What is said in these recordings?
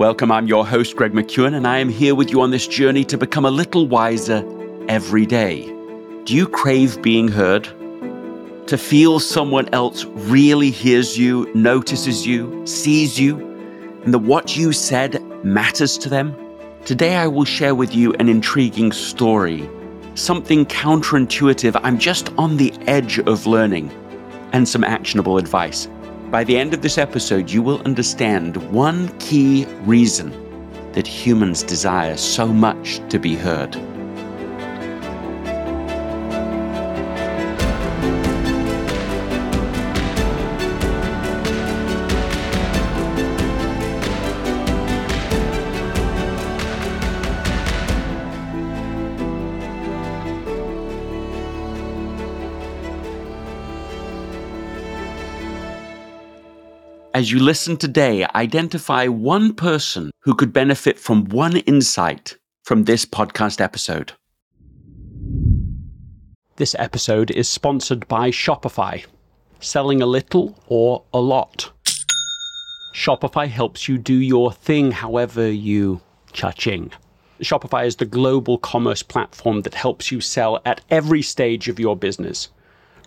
Welcome, I'm your host, Greg McKeown, and I am here with you on this journey to become a little wiser every day. Do you crave being heard? To feel someone else really hears you, notices you, sees you, and that what you said matters to them? Today, I will share with you an intriguing story, something counterintuitive I'm just on the edge of learning, and some actionable advice. By the end of this episode, you will understand one key reason that humans desire so much to be heard. As you listen today, identify one person who could benefit from one insight from this podcast episode. This episode is sponsored by Shopify. Selling a little or a lot. Shopify helps you do your thing however you cha-ching. Shopify is the global commerce platform that helps you sell at every stage of your business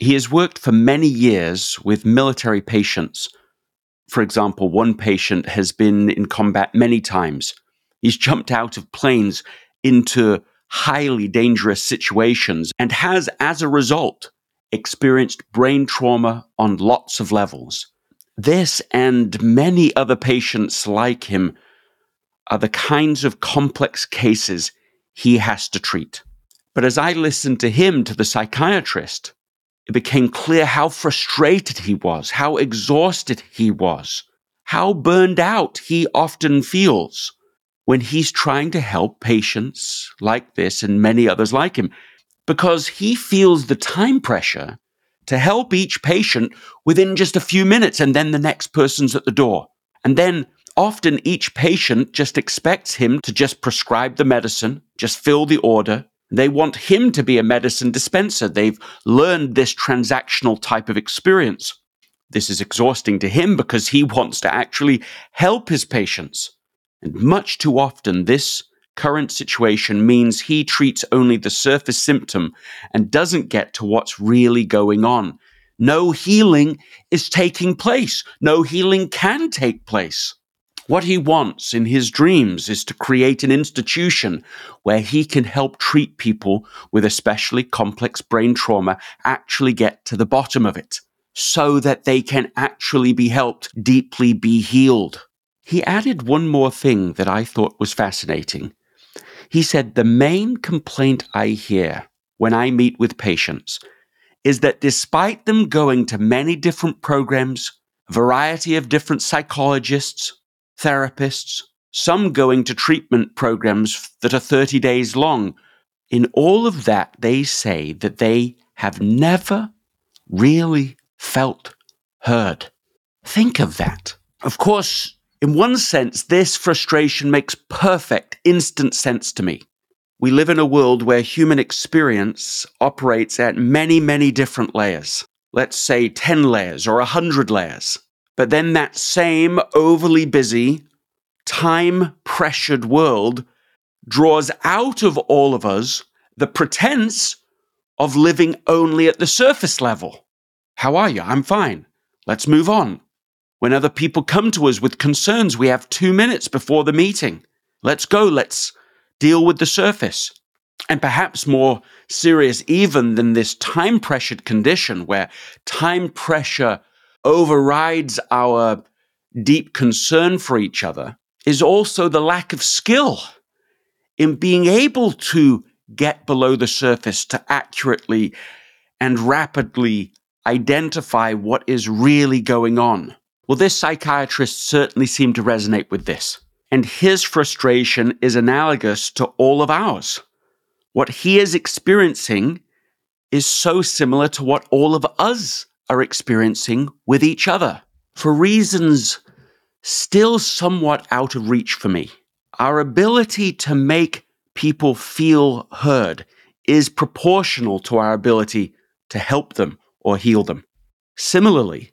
he has worked for many years with military patients. For example, one patient has been in combat many times. He's jumped out of planes into highly dangerous situations and has, as a result, experienced brain trauma on lots of levels. This and many other patients like him are the kinds of complex cases he has to treat. But as I listened to him, to the psychiatrist, it became clear how frustrated he was, how exhausted he was, how burned out he often feels when he's trying to help patients like this and many others like him, because he feels the time pressure to help each patient within just a few minutes, and then the next person's at the door. And then often each patient just expects him to just prescribe the medicine, just fill the order, they want him to be a medicine dispenser. They've learned this transactional type of experience. This is exhausting to him because he wants to actually help his patients. And much too often, this current situation means he treats only the surface symptom and doesn't get to what's really going on. No healing is taking place. No healing can take place. What he wants in his dreams is to create an institution where he can help treat people with especially complex brain trauma actually get to the bottom of it so that they can actually be helped deeply be healed. He added one more thing that I thought was fascinating. He said, The main complaint I hear when I meet with patients is that despite them going to many different programs, variety of different psychologists, therapists, some going to treatment programs that are 30 days long, in all of that, they say that they have never really felt heard. Think of that. Of course, in one sense, this frustration makes perfect, instant sense to me. We live in a world where human experience operates at many, many different layers. Let's say 10 layers or 100 layers. But then that same overly busy, time pressured world draws out of all of us the pretense of living only at the surface level. How are you? I'm fine. Let's move on. When other people come to us with concerns, we have two minutes before the meeting. Let's go. Let's deal with the surface. And perhaps more serious even than this time pressured condition where time pressure overrides our deep concern for each other is also the lack of skill in being able to get below the surface to accurately and rapidly identify what is really going on. Well, this psychiatrist certainly seemed to resonate with this. And his frustration is analogous to all of ours. What he is experiencing is so similar to what all of us are experiencing with each other for reasons still somewhat out of reach for me. Our ability to make people feel heard is proportional to our ability to help them or heal them. Similarly,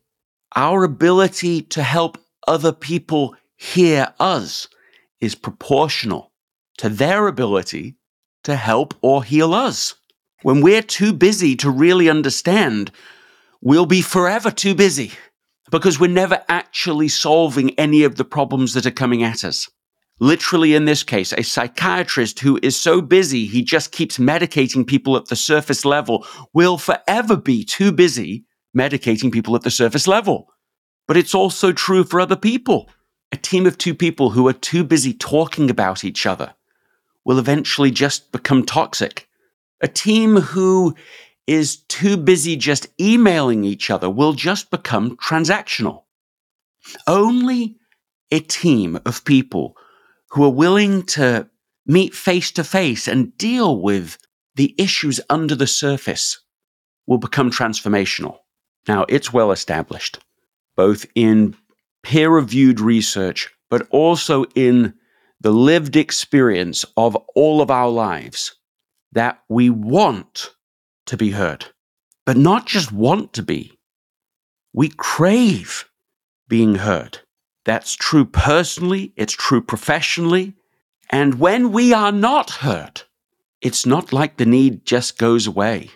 our ability to help other people hear us is proportional to their ability to help or heal us. When we're too busy to really understand, we'll be forever too busy because we're never actually solving any of the problems that are coming at us. Literally, in this case, a psychiatrist who is so busy he just keeps medicating people at the surface level will forever be too busy medicating people at the surface level. But it's also true for other people. A team of two people who are too busy talking about each other will eventually just become toxic. A team who is too busy just emailing each other will just become transactional. Only a team of people who are willing to meet face to face and deal with the issues under the surface will become transformational. Now, it's well established, both in peer reviewed research, but also in the lived experience of all of our lives, that we want to be heard, but not just want to be. We crave being heard. That's true personally, it's true professionally. And when we are not heard, it's not like the need just goes away.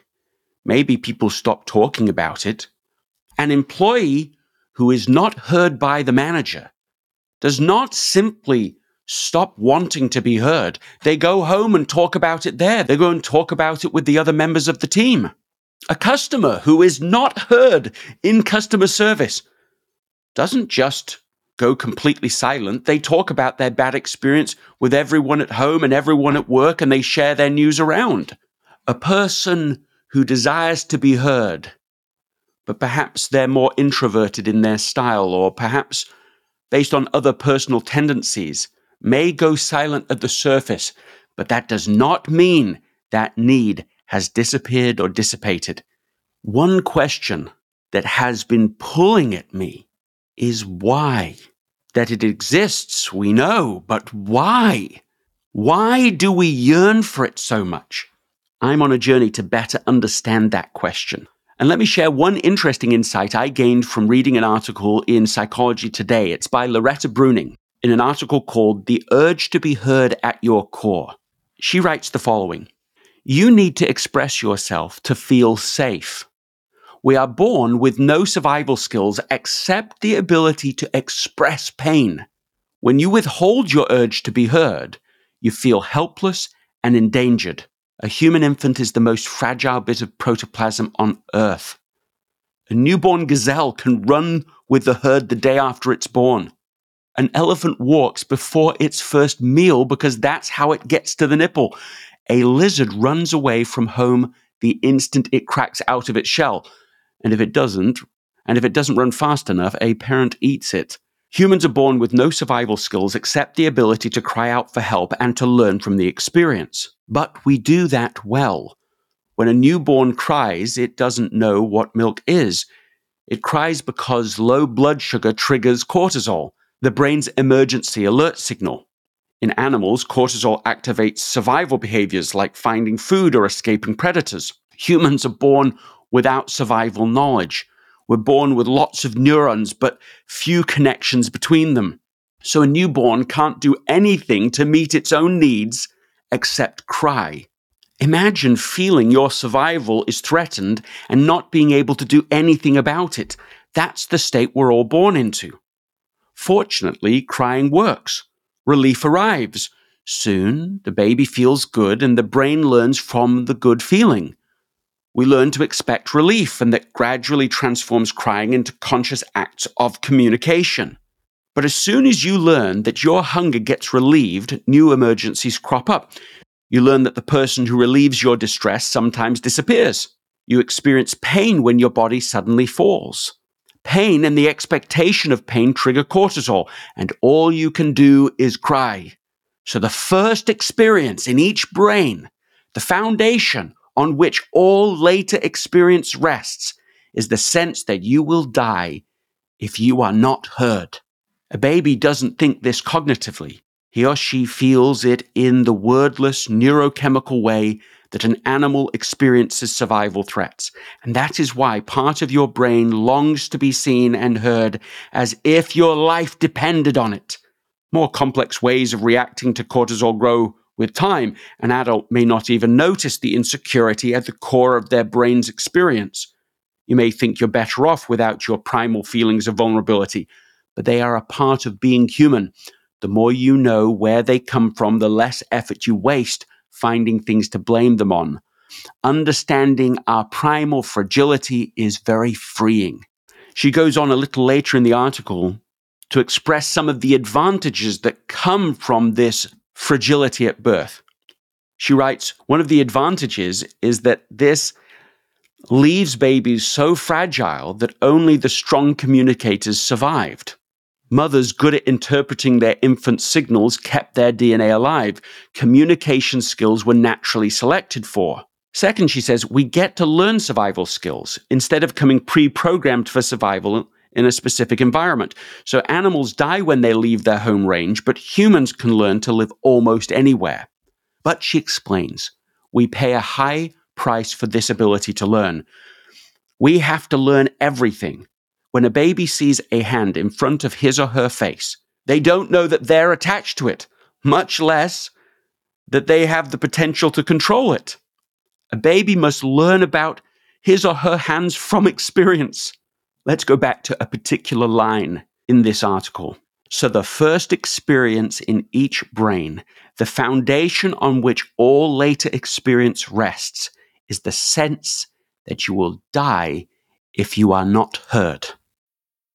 Maybe people stop talking about it. An employee who is not heard by the manager does not simply stop wanting to be heard. They go home and talk about it there. They go and talk about it with the other members of the team. A customer who is not heard in customer service doesn't just go completely silent. They talk about their bad experience with everyone at home and everyone at work, and they share their news around. A person who desires to be heard, but perhaps they're more introverted in their style, or perhaps based on other personal tendencies, may go silent at the surface, but that does not mean that need has disappeared or dissipated. One question that has been pulling at me is why? That it exists, we know, but why? Why do we yearn for it so much? I'm on a journey to better understand that question. And let me share one interesting insight I gained from reading an article in Psychology Today. It's by Loretta Breuning in an article called The Urge to Be Heard at Your Core. She writes the following You need to express yourself to feel safe. We are born with no survival skills except the ability to express pain. When you withhold your urge to be heard, you feel helpless and endangered. A human infant is the most fragile bit of protoplasm on earth. A newborn gazelle can run with the herd the day after it's born. An elephant walks before its first meal because that's how it gets to the nipple. A lizard runs away from home the instant it cracks out of its shell. And if it doesn't, and if it doesn't run fast enough, a parent eats it. Humans are born with no survival skills except the ability to cry out for help and to learn from the experience. But we do that well. When a newborn cries, it doesn't know what milk is. It cries because low blood sugar triggers cortisol, the brain's emergency alert signal. In animals, cortisol activates survival behaviors like finding food or escaping predators. Humans are born without survival knowledge. We're born with lots of neurons, but few connections between them. So a newborn can't do anything to meet its own needs except cry. Imagine feeling your survival is threatened and not being able to do anything about it. That's the state we're all born into. Fortunately, crying works. Relief arrives. Soon, the baby feels good and the brain learns from the good feeling. We learn to expect relief, and that gradually transforms crying into conscious acts of communication. But as soon as you learn that your hunger gets relieved, new emergencies crop up. You learn that the person who relieves your distress sometimes disappears. You experience pain when your body suddenly falls. Pain and the expectation of pain trigger cortisol, and all you can do is cry. So the first experience in each brain, the foundation on which all later experience rests, is the sense that you will die if you are not heard. A baby doesn't think this cognitively. He or she feels it in the wordless neurochemical way that an animal experiences survival threats. And that is why part of your brain longs to be seen and heard as if your life depended on it. More complex ways of reacting to cortisol grow with time. An adult may not even notice the insecurity at the core of their brain's experience. You may think you're better off without your primal feelings of vulnerability, but they are a part of being human. The more you know where they come from, the less effort you waste finding things to blame them on. Understanding our primal fragility is very freeing. She goes on a little later in the article to express some of the advantages that come from this fragility at birth. She writes, one of the advantages is that this leaves babies so fragile that only the strong communicators survived. Mothers good at interpreting their infant signals kept their DNA alive. Communication skills were naturally selected for. Second, she says, we get to learn survival skills instead of coming pre programmed for survival in a specific environment. So animals die when they leave their home range, but humans can learn to live almost anywhere. But she explains, we pay a high price for this ability to learn. We have to learn everything when a baby sees a hand in front of his or her face, they don't know that they're attached to it, much less that they have the potential to control it. A baby must learn about his or her hands from experience. Let's go back to a particular line in this article. So, the first experience in each brain, the foundation on which all later experience rests, is the sense that you will die if you are not heard.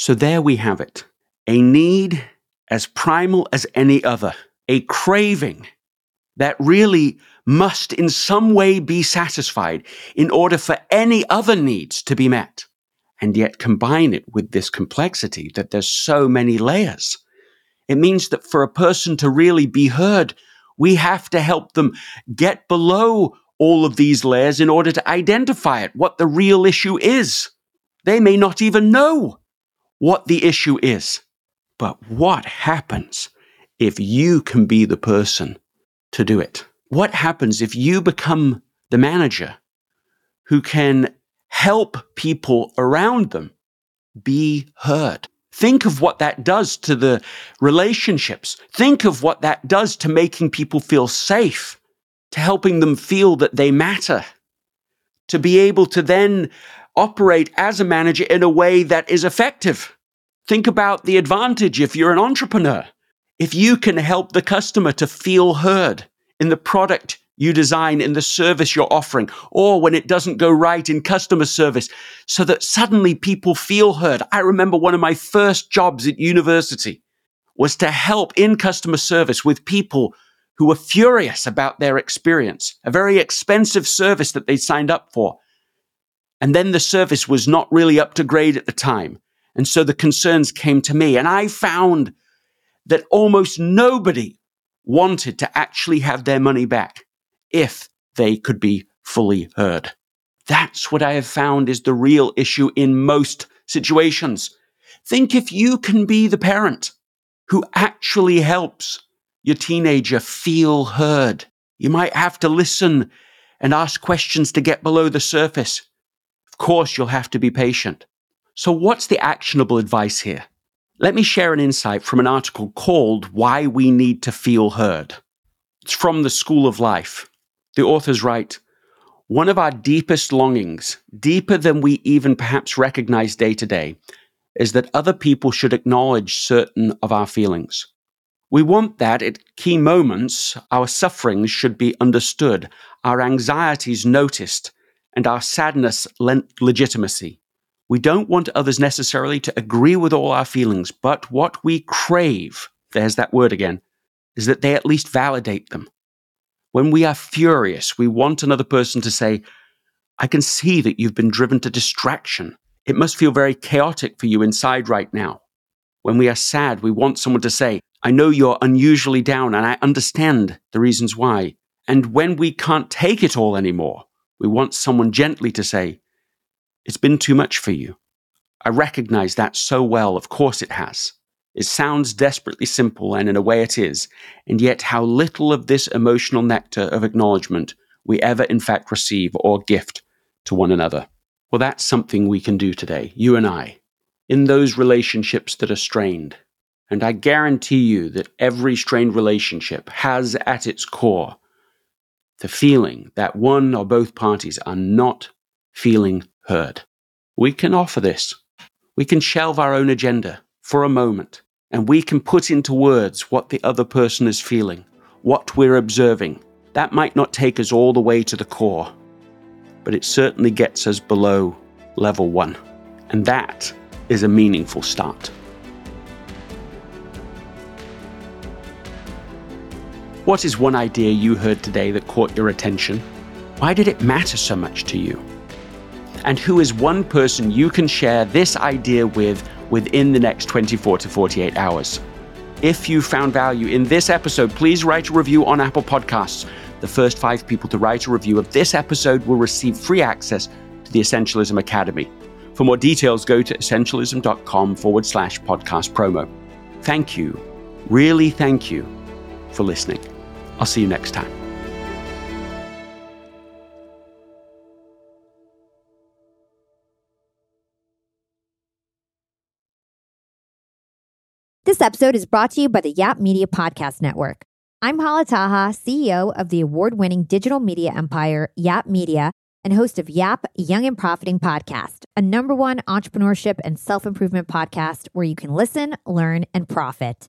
So there we have it a need as primal as any other, a craving that really must in some way be satisfied in order for any other needs to be met. And yet combine it with this complexity that there's so many layers. It means that for a person to really be heard, we have to help them get below all of these layers in order to identify it, what the real issue is. They may not even know what the issue is. But what happens if you can be the person to do it? What happens if you become the manager who can help people around them be heard? Think of what that does to the relationships. Think of what that does to making people feel safe, to helping them feel that they matter, to be able to then operate as a manager in a way that is effective. Think about the advantage if you're an entrepreneur. If you can help the customer to feel heard in the product you design in the service you're offering, or when it doesn't go right in customer service, so that suddenly people feel heard. I remember one of my first jobs at university was to help in customer service with people who were furious about their experience, a very expensive service that they signed up for. And then the service was not really up to grade at the time. And so the concerns came to me, and I found that almost nobody wanted to actually have their money back if they could be fully heard. That's what I have found is the real issue in most situations. Think if you can be the parent who actually helps your teenager feel heard. You might have to listen and ask questions to get below the surface. Course, you'll have to be patient. So, what's the actionable advice here? Let me share an insight from an article called Why We Need to Feel Heard. It's from the School of Life. The authors write One of our deepest longings, deeper than we even perhaps recognize day to day, is that other people should acknowledge certain of our feelings. We want that at key moments, our sufferings should be understood, our anxieties noticed, and our sadness lent legitimacy. We don't want others necessarily to agree with all our feelings, but what we crave, there's that word again, is that they at least validate them. When we are furious, we want another person to say, I can see that you've been driven to distraction. It must feel very chaotic for you inside right now. When we are sad, we want someone to say, I know you're unusually down and I understand the reasons why. And when we can't take it all anymore, we want someone gently to say, It's been too much for you. I recognize that so well. Of course it has. It sounds desperately simple, and in a way it is, and yet how little of this emotional nectar of acknowledgement we ever in fact receive or gift to one another. Well, that's something we can do today, you and I, in those relationships that are strained. And I guarantee you that every strained relationship has at its core the feeling that one or both parties are not feeling heard. We can offer this. We can shelve our own agenda for a moment and we can put into words what the other person is feeling, what we're observing. That might not take us all the way to the core, but it certainly gets us below level one. And that is a meaningful start. What is one idea you heard today that caught your attention? Why did it matter so much to you? And who is one person you can share this idea with within the next 24 to 48 hours. If you found value in this episode, please write a review on Apple Podcasts. The first five people to write a review of this episode will receive free access to the Essentialism Academy. For more details, go to essentialism.com forward slash podcast promo. Thank you, really thank you for listening. I'll see you next time. This episode is brought to you by the Yap Media Podcast Network. I'm Hala Taha, CEO of the award winning digital media empire, Yap Media, and host of Yap Young and Profiting Podcast, a number one entrepreneurship and self improvement podcast where you can listen, learn, and profit.